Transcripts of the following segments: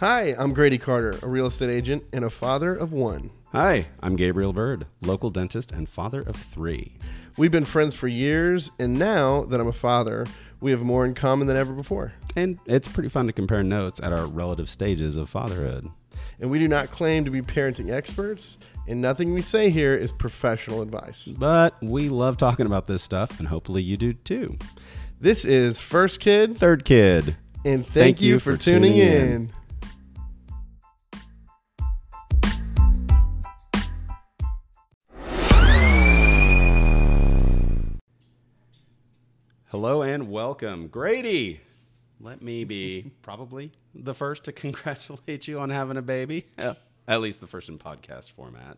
Hi, I'm Grady Carter, a real estate agent and a father of one. Hi, I'm Gabriel Bird, local dentist and father of three. We've been friends for years, and now that I'm a father, we have more in common than ever before. And it's pretty fun to compare notes at our relative stages of fatherhood. And we do not claim to be parenting experts, and nothing we say here is professional advice. But we love talking about this stuff, and hopefully you do too. This is First Kid, Third kid. and thank, you, for, tuning, in. Hello and welcome. Grady, let me be probably the first to congratulate you on having a baby. Yeah, At least the first in podcast format.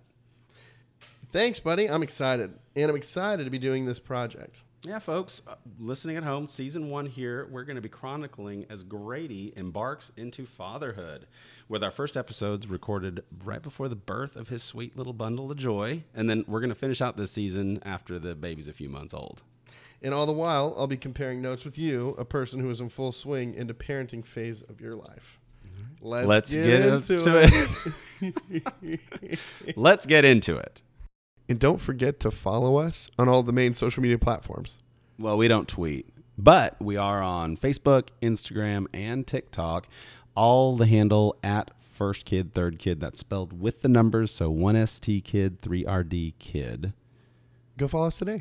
Thanks, buddy. I'm excited, and I'm excited to be doing this project. Yeah, folks, uh, listening at home, season one here, we're going to be chronicling as Grady embarks into fatherhood, with our first episodes recorded right before the birth of his sweet little bundle of joy. And then we're going to finish out this season after the baby's a few months old. And all the while, I'll be comparing notes with you, a person who is in full swing into the parenting phase of your life. Let's, Let's get, get into into it. Let's get into it. and don't forget to follow us on all the main social media platforms. Well, we don't tweet, but we are on Facebook, Instagram, and TikTok. All the handle at First Kid, Third Kid. That's spelled with the numbers. So one ST Kid, three RD Kid. Go follow us today.